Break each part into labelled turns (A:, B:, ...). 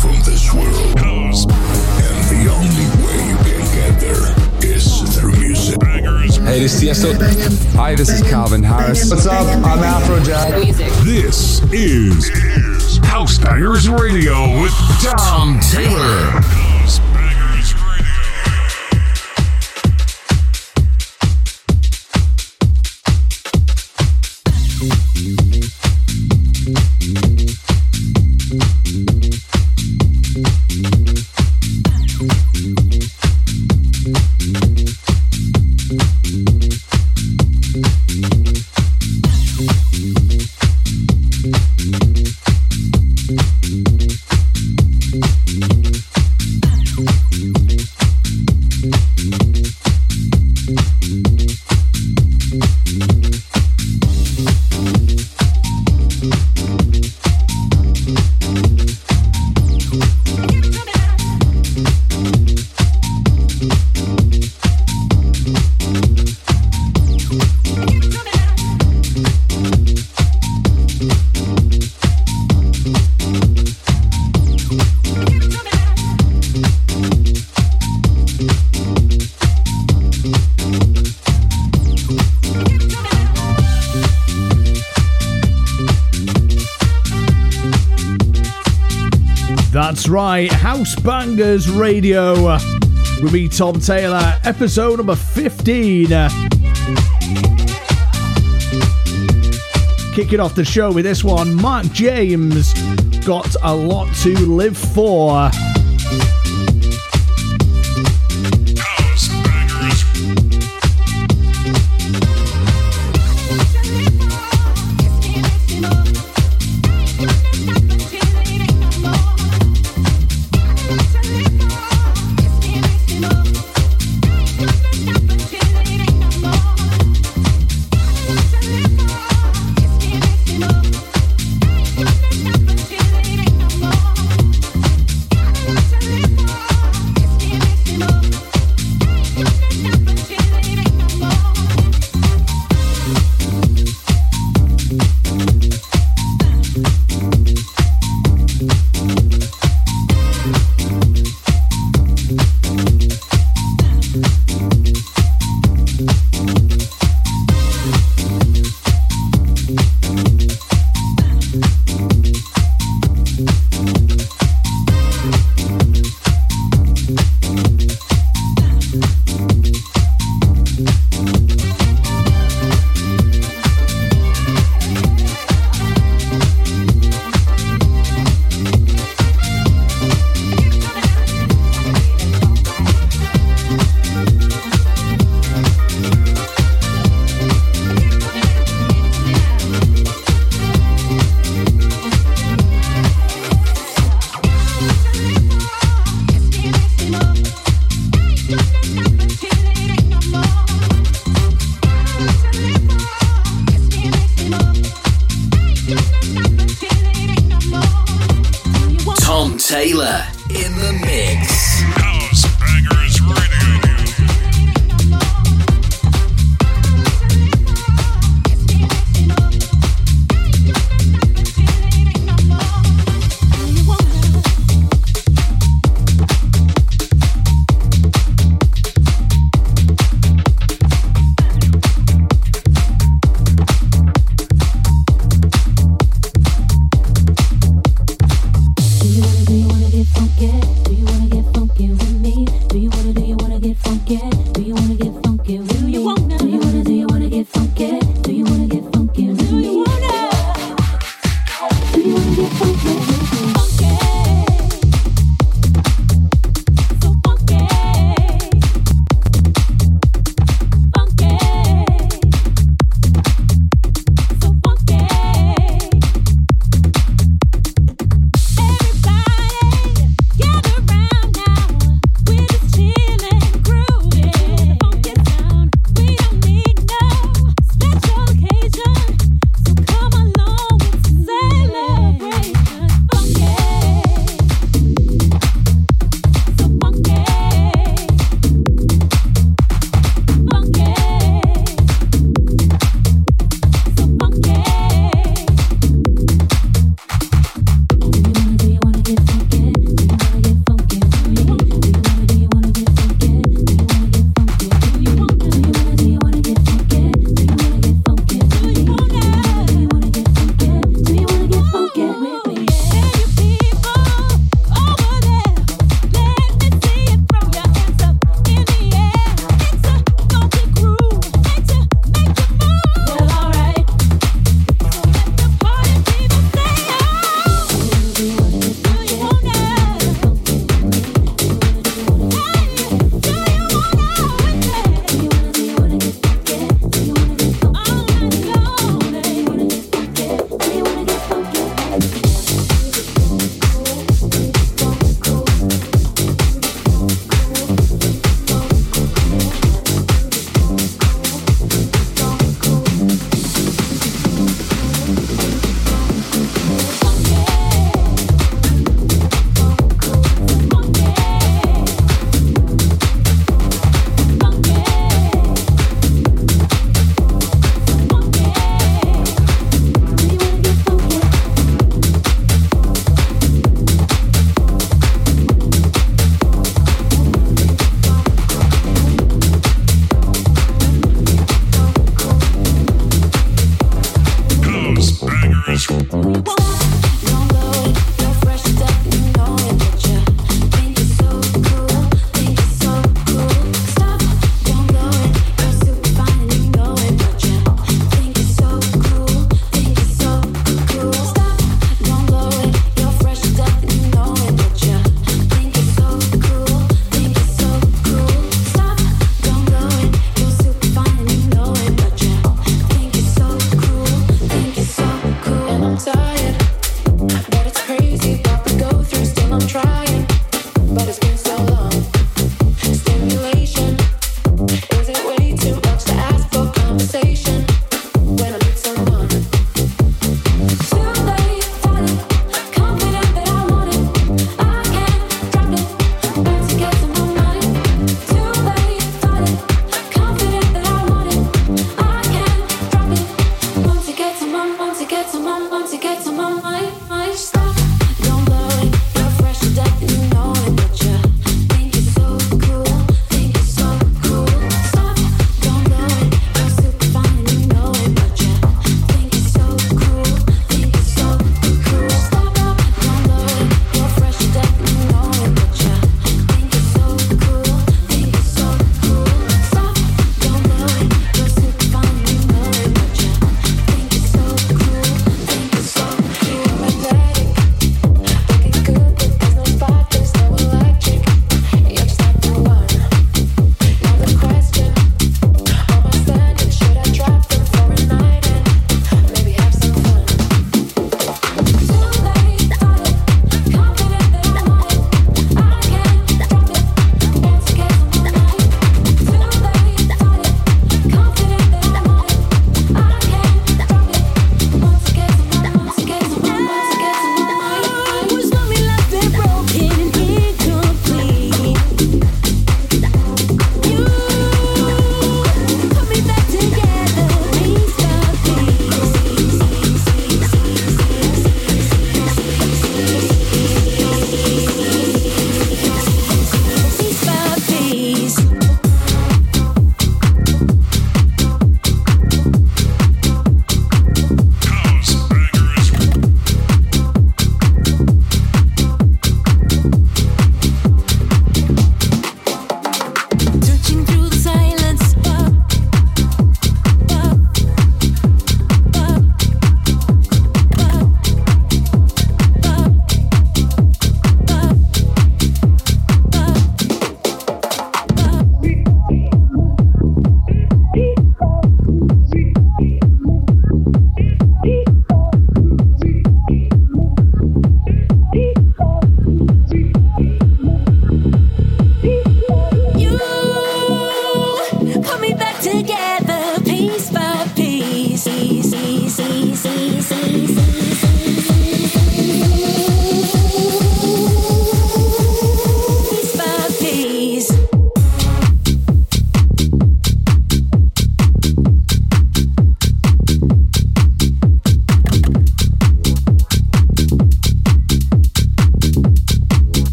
A: from this world. And the only way you can get there is through music.
B: Hey, this is Tiesto. Hi, this is Calvin Harris.
C: What's up? I'm Afrojack.
A: This is House Bangers Radio with Tom Taylor.
D: That's right, House Bangers Radio with me, Tom Taylor, episode number 15. Kicking off the show with this one, Mark James got a lot to live for.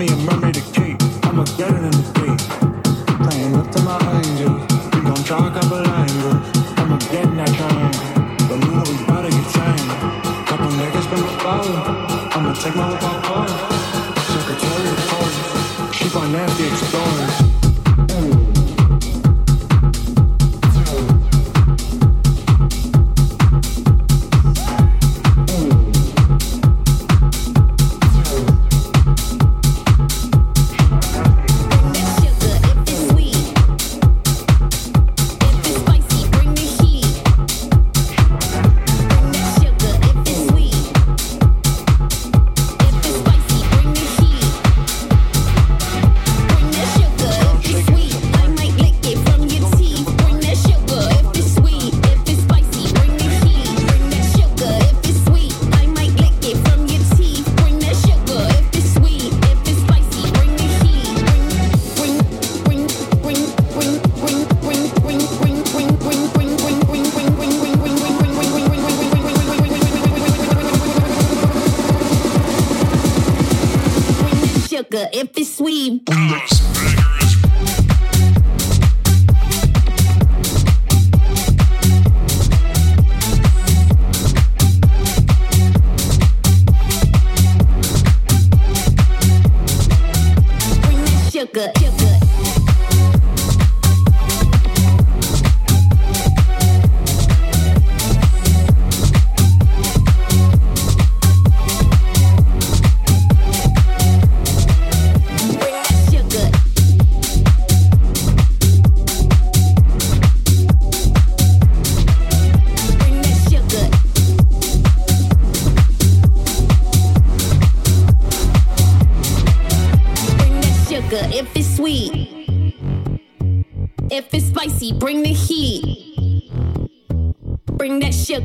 A: me a mermaid
E: a cape. I'ma get
F: it in the day. Playing up to my angel. We gon' talk up a language. I'ma get in that triangle. But now we bout to get tangled. Couple niggas been a follow. I'ma take my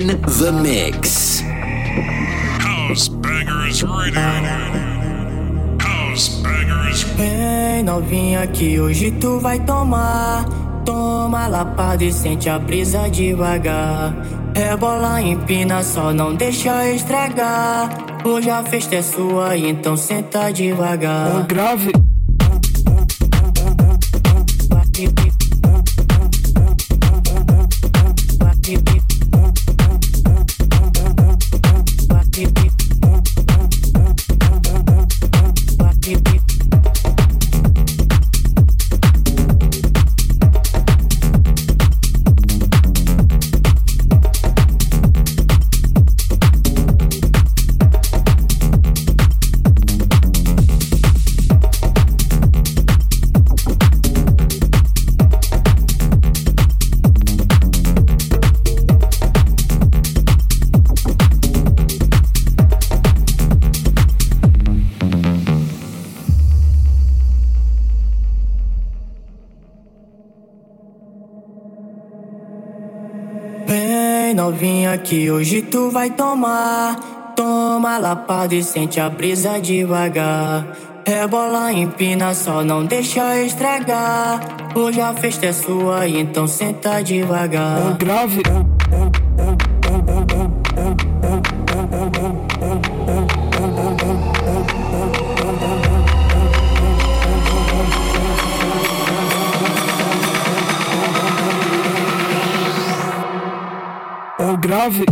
G: in the mix.
H: House Bangers Radio. House Bangers.
I: Vem novinha que hoje tu vai tomar. Toma lapada e sente a brisa devagar. Rebola, empina, só não deixa estragar. Hoje a festa é sua, então senta devagar.
J: grave.
I: Que hoje tu vai tomar. Toma lapada e sente a brisa devagar. Rebola, empina, só não deixa estragar. Hoje a festa é sua, então senta devagar.
J: grave.
K: É o grave.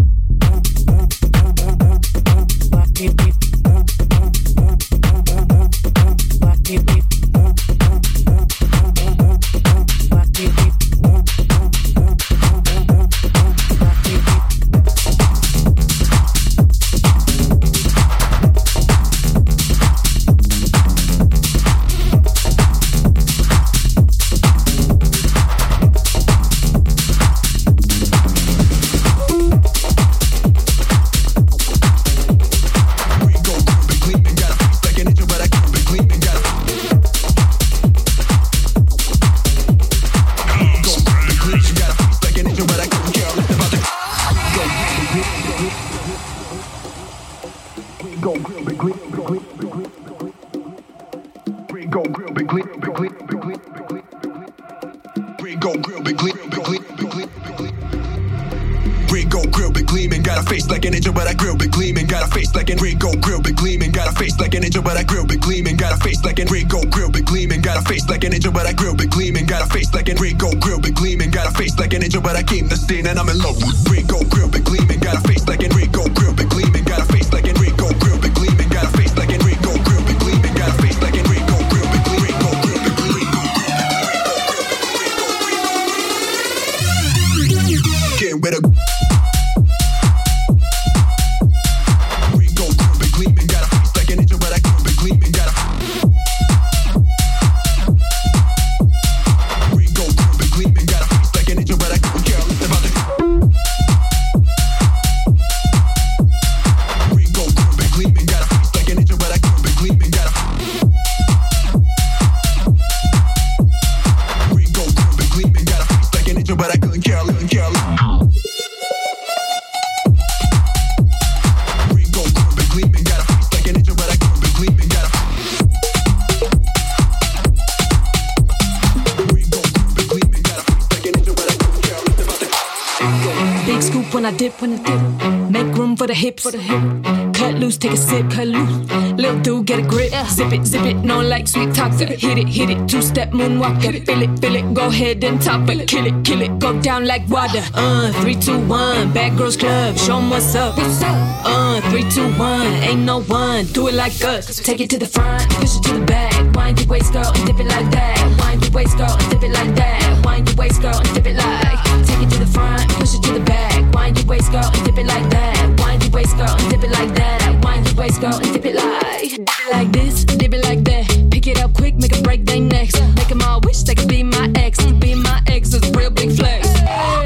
K: Dip. Make room for the hips, for the hip. Cut loose, take a sip, cut loose. Little dude, get a grip. Zip it, zip it, no like sweet talk. Hit it, hit it. Two step moonwalk. It, feel it, feel it. Go ahead and top it. Kill it, kill it. Go down like water. Uh, three, two, one. Bad girls club. Show 'em what's up. What's up? Uh, three, two, one. Ain't no one. Do it like us. Take it to the front, push it to the back. Wind your waist, girl, and dip it like that. Wind your waist, girl, and dip it like that. Wind your waist, girl, and dip it like. Take it to the front, push it to the back. Wind your waist, girl, and dip it like that. Wind your waist, girl, and dip it like that. Wind your waist, girl, and dip it like. Dip it like this, this, dip it like that. Pick it up quick, make them break their necks. Make them all wish they could be my ex. Be my ex is a real big flex.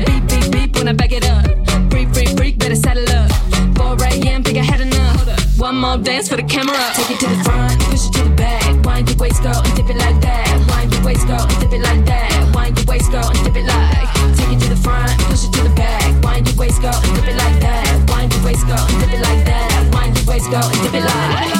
K: Beep, beep, beep when I back it up. Freak, freak, freak, better saddle up. 4 a.m., think I had enough. One more dance for the camera. Take it to the front, push it to the back. Wind your waist, girl, and dip it like that. Wind your waist, girl, and dip it like that. Wind your waist, girl, and dip it like. Take it to the front, push it to the back. Wind your waist, girl, and dip it
H: like that. Wind your waist, girl, and dip it like that. Wind your waist, girl, and dip it like.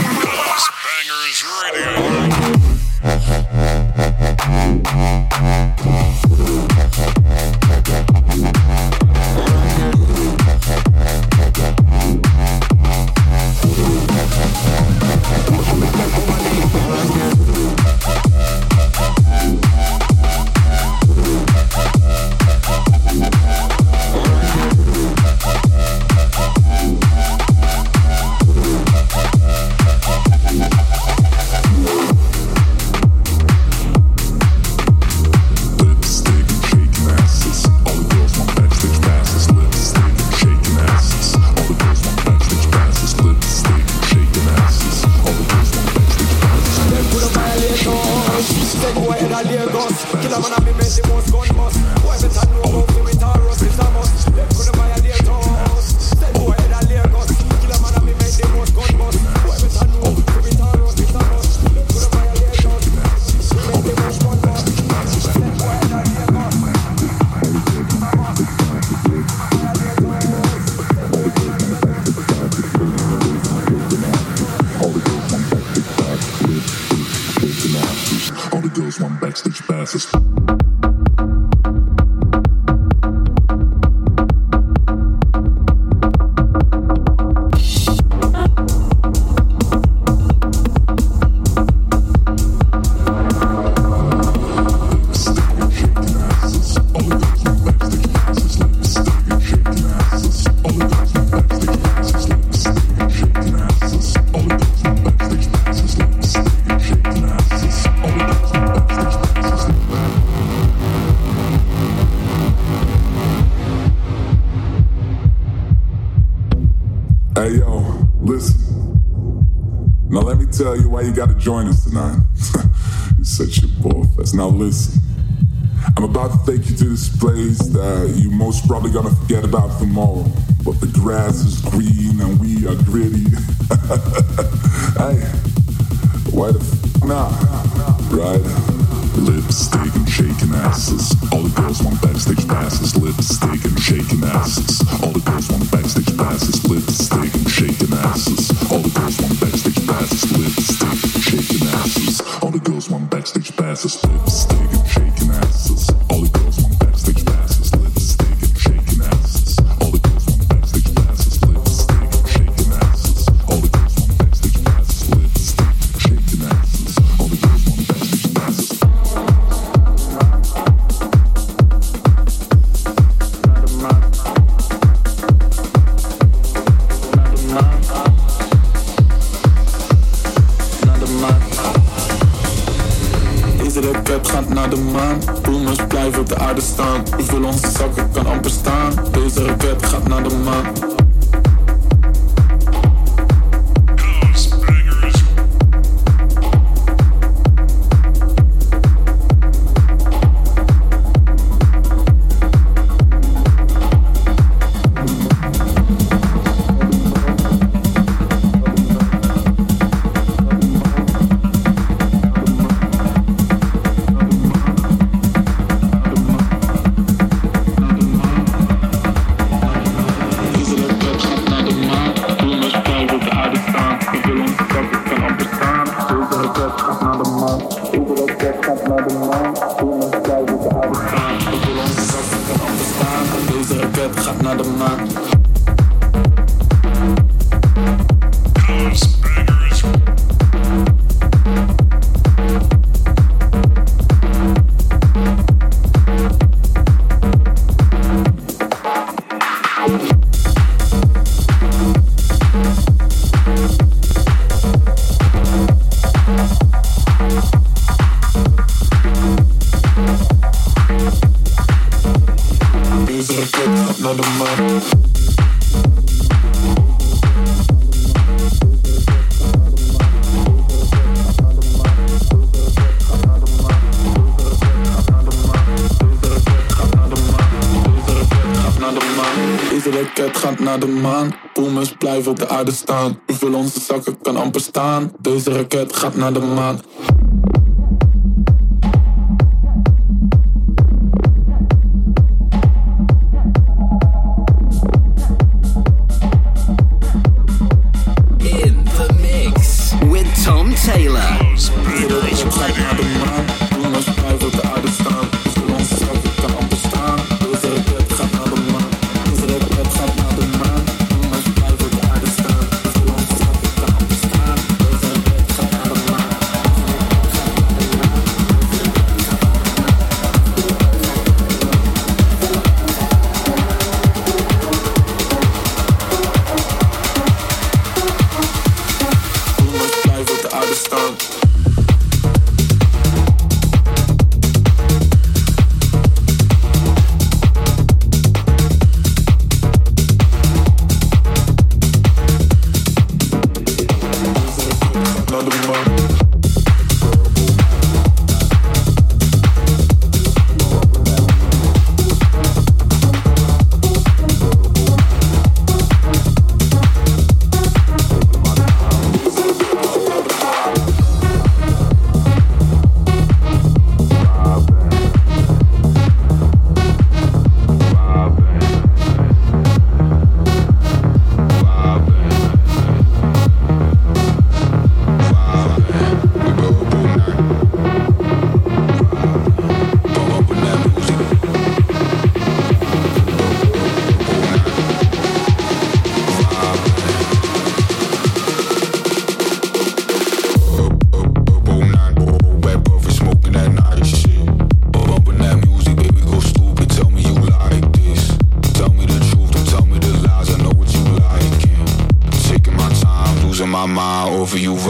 H: message passes. Join us tonight. it's such a ball fest. Now listen, I'm about to take you to this place that you most probably gonna forget about tomorrow. But the grass is green and we are gritty.
L: bestaan. Deze raket gaat naar de maan.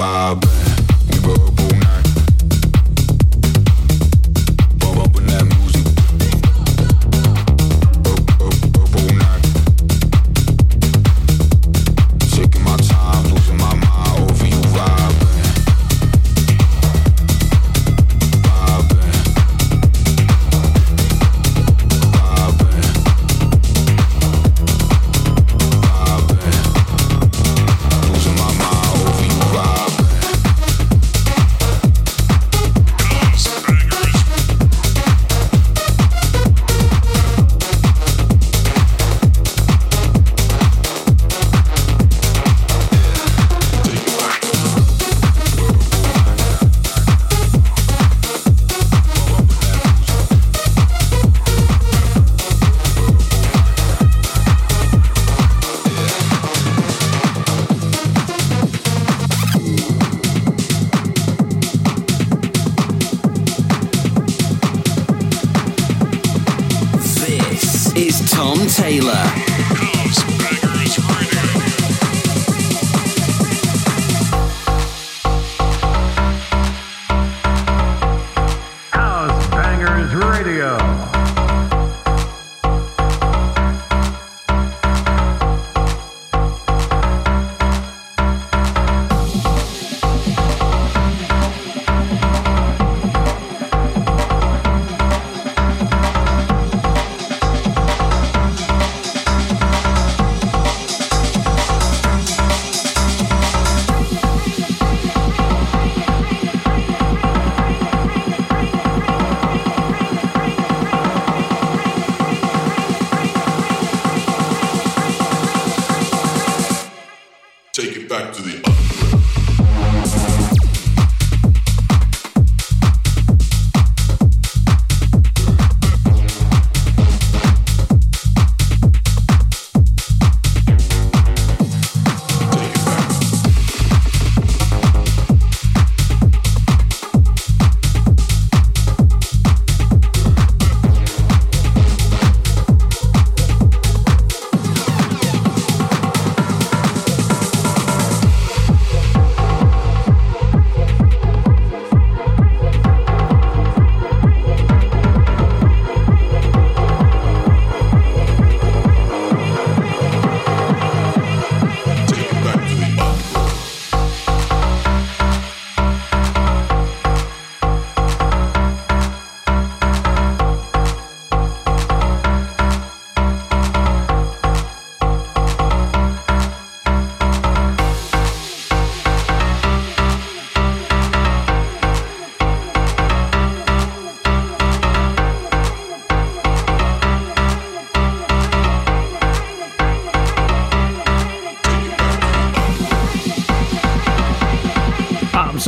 K: vibe.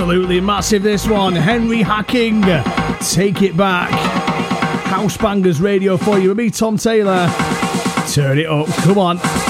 D: Absolutely massive, this one. Henry Hacking, take it back. House Bangers Radio for you. Me, Tom Taylor. Turn it up. Come on.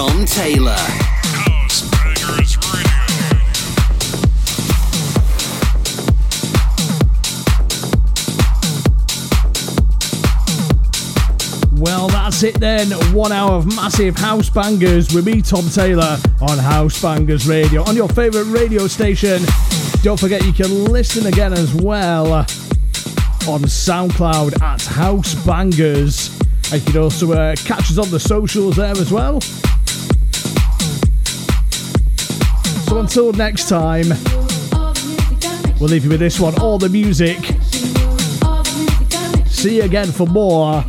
G: Tom Taylor.
D: Well, that's it then. One hour of massive house bangers with me, Tom Taylor, on House Bangers Radio, on your favourite radio station. Don't forget you can listen again as well on SoundCloud at House Bangers. And you can also uh, catch us on the socials there as well. Until next time, we'll leave you with this one all the music. See you again for more.